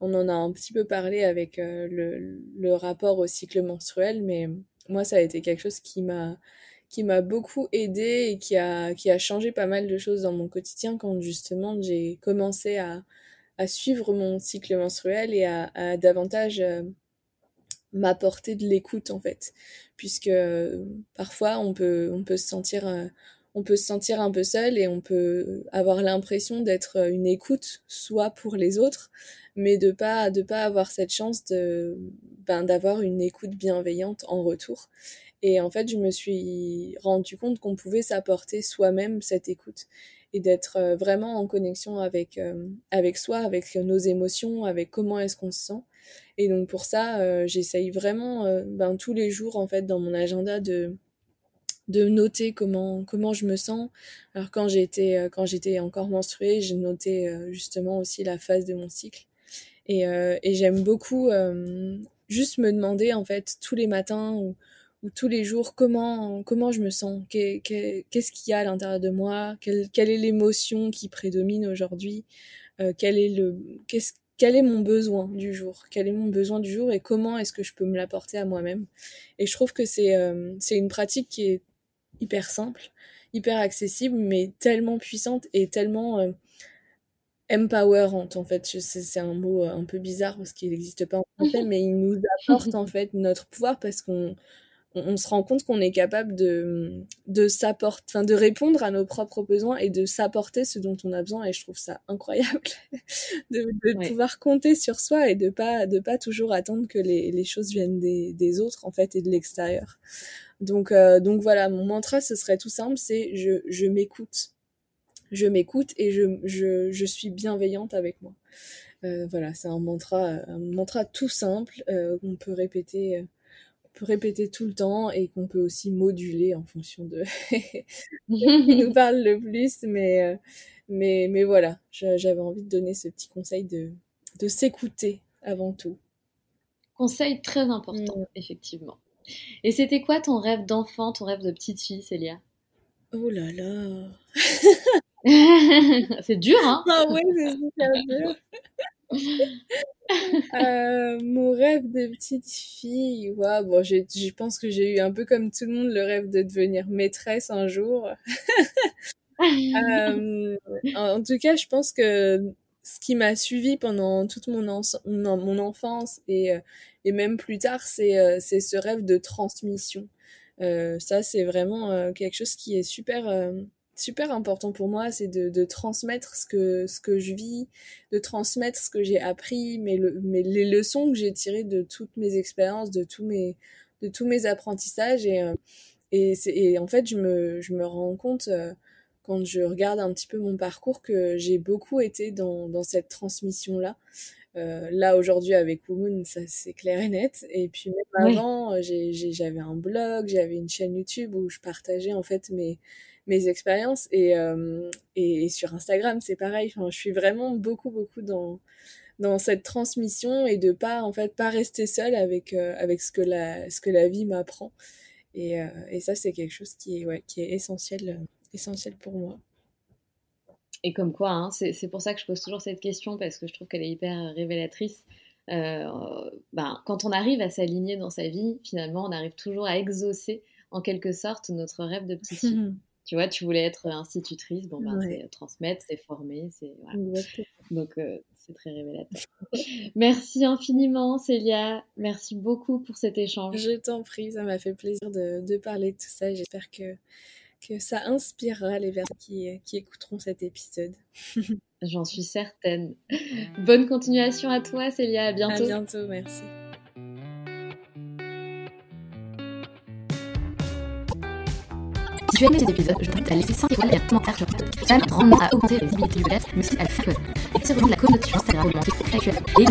On en a un petit peu parlé avec le, le rapport au cycle menstruel, mais moi, ça a été quelque chose qui m'a qui m'a beaucoup aidé et qui a, qui a changé pas mal de choses dans mon quotidien quand justement j'ai commencé à, à suivre mon cycle menstruel et à, davantage euh, m'apporter de l'écoute en fait. Puisque euh, parfois on peut on peut se sentir euh, on peut se sentir un peu seul et on peut avoir l'impression d'être une écoute soit pour les autres mais de pas de pas avoir cette chance ben d'avoir une écoute bienveillante en retour et en fait, je me suis rendu compte qu'on pouvait s'apporter soi-même cette écoute et d'être euh, vraiment en connexion avec, euh, avec soi, avec nos émotions, avec comment est-ce qu'on se sent. Et donc pour ça, euh, j'essaye vraiment ben, tous les jours en fait dans mon agenda de de noter comment comment je me sens. Alors quand j'étais quand j'étais encore menstruée, j'ai noté justement aussi la phase de mon cycle. Et, j'aime beaucoup juste me demander en fait tous les matins ou tous les jours comment comment je me sens? Qu'est-ce qu'il y a à l'intérieur de moi? Quelle, quelle est l'émotion qui prédomine aujourd'hui? Euh, quel est le qu'est-ce quel est mon besoin du jour? Quel est mon besoin du jour et comment est-ce que je peux me l'apporter à moi-même? Et je trouve que c'est euh, c'est une pratique qui est hyper simple hyper accessible mais tellement puissante et tellement euh, empowerante en fait. C'est un mot un peu bizarre parce qu'il n'existe pas en français [laughs] mais il nous apporte en fait notre pouvoir parce qu'on on, se rend compte qu'on est capable de, de s'apporter, enfin, de répondre à nos propres besoins et de s'apporter ce dont on a besoin. Et je trouve ça incroyable [laughs] de, pouvoir compter sur soi et de pas, de pas toujours attendre que les, les choses viennent des, des, autres, en fait, et de l'extérieur. Donc, euh, donc voilà, mon mantra, ce serait tout simple, c'est je, je m'écoute. Je m'écoute et je, je, je suis bienveillante avec moi. Euh, voilà, c'est un mantra, un mantra tout simple euh, qu'on peut répéter répéter tout le temps et qu'on peut aussi moduler en fonction de [laughs] qui nous parle le plus. Mais, euh, mais, mais voilà, j'avais envie de donner ce petit conseil de, de s'écouter avant tout. Conseil très important, mm. effectivement. Et c'était quoi ton rêve d'enfant, ton rêve de petite fille, Célia? Oh là là [laughs] C'est dur, hein? Ah oui, c'est super dur [laughs] Euh, mon rêve de petite fille, ouais, bon, je pense que j'ai eu un peu comme tout le monde le rêve de devenir maîtresse un jour. [laughs] Euh, en, tout cas, je pense que ce qui m'a suivi pendant toute mon, mon enfance et, euh, et, même plus tard, c'est ce rêve de transmission. ça, c'est vraiment quelque chose qui est super super important pour moi, c'est de, de, transmettre ce que, ce que je vis, de transmettre ce que j'ai appris, mais, le, mais les leçons que j'ai tirées de toutes mes expériences, de tous mes, de tous mes apprentissages. Et, euh, et, et en fait, je me, je me rends compte, euh, quand je regarde un petit peu mon parcours, que j'ai beaucoup été dans, dans cette transmission-là. Euh, là aujourd'hui avec Womoon, ça c'est clair et net. Et puis même avant, j'avais un blog, j'avais une chaîne YouTube où je partageais en fait mes, mes expériences. Et, euh, et, sur Instagram, c'est pareil. Enfin, je suis vraiment beaucoup, beaucoup dans, dans cette transmission et de pas, en fait, pas rester seule avec, euh, avec ce, que la, ce que la vie m'apprend. Et, euh, et, ça, c'est quelque chose qui est, ouais, qui est essentiel, essentiel pour moi. Et comme quoi, hein, c'est pour ça que je pose toujours cette question parce que je trouve qu'elle est hyper révélatrice. ben, quand on arrive à s'aligner dans sa vie, finalement, on arrive toujours à exaucer en quelque sorte notre rêve de fille. [laughs] Tu vois, tu voulais être institutrice, bon, ben, c'est transmettre, c'est former, c'est. Voilà. Donc, euh, c'est très révélateur. [laughs] Merci infiniment, Célia. Merci beaucoup pour cet échange. Je t'en prie, ça m'a fait plaisir de, de, parler de tout ça. J'espère que, que ça inspirera les personnes qui, qui écouteront cet épisode. [laughs] J'en suis certaine. Bonne continuation à toi, Célia. À bientôt. À bientôt, merci. Tu aimé cet épisode, je t'invite à laisser 5 étoiles et un commentaire sur Spotify. Ça grandement à augmenter la visibilité du podcast, mais aussi à le faire connaître. Et se rejoindre la communauté sur Instagram et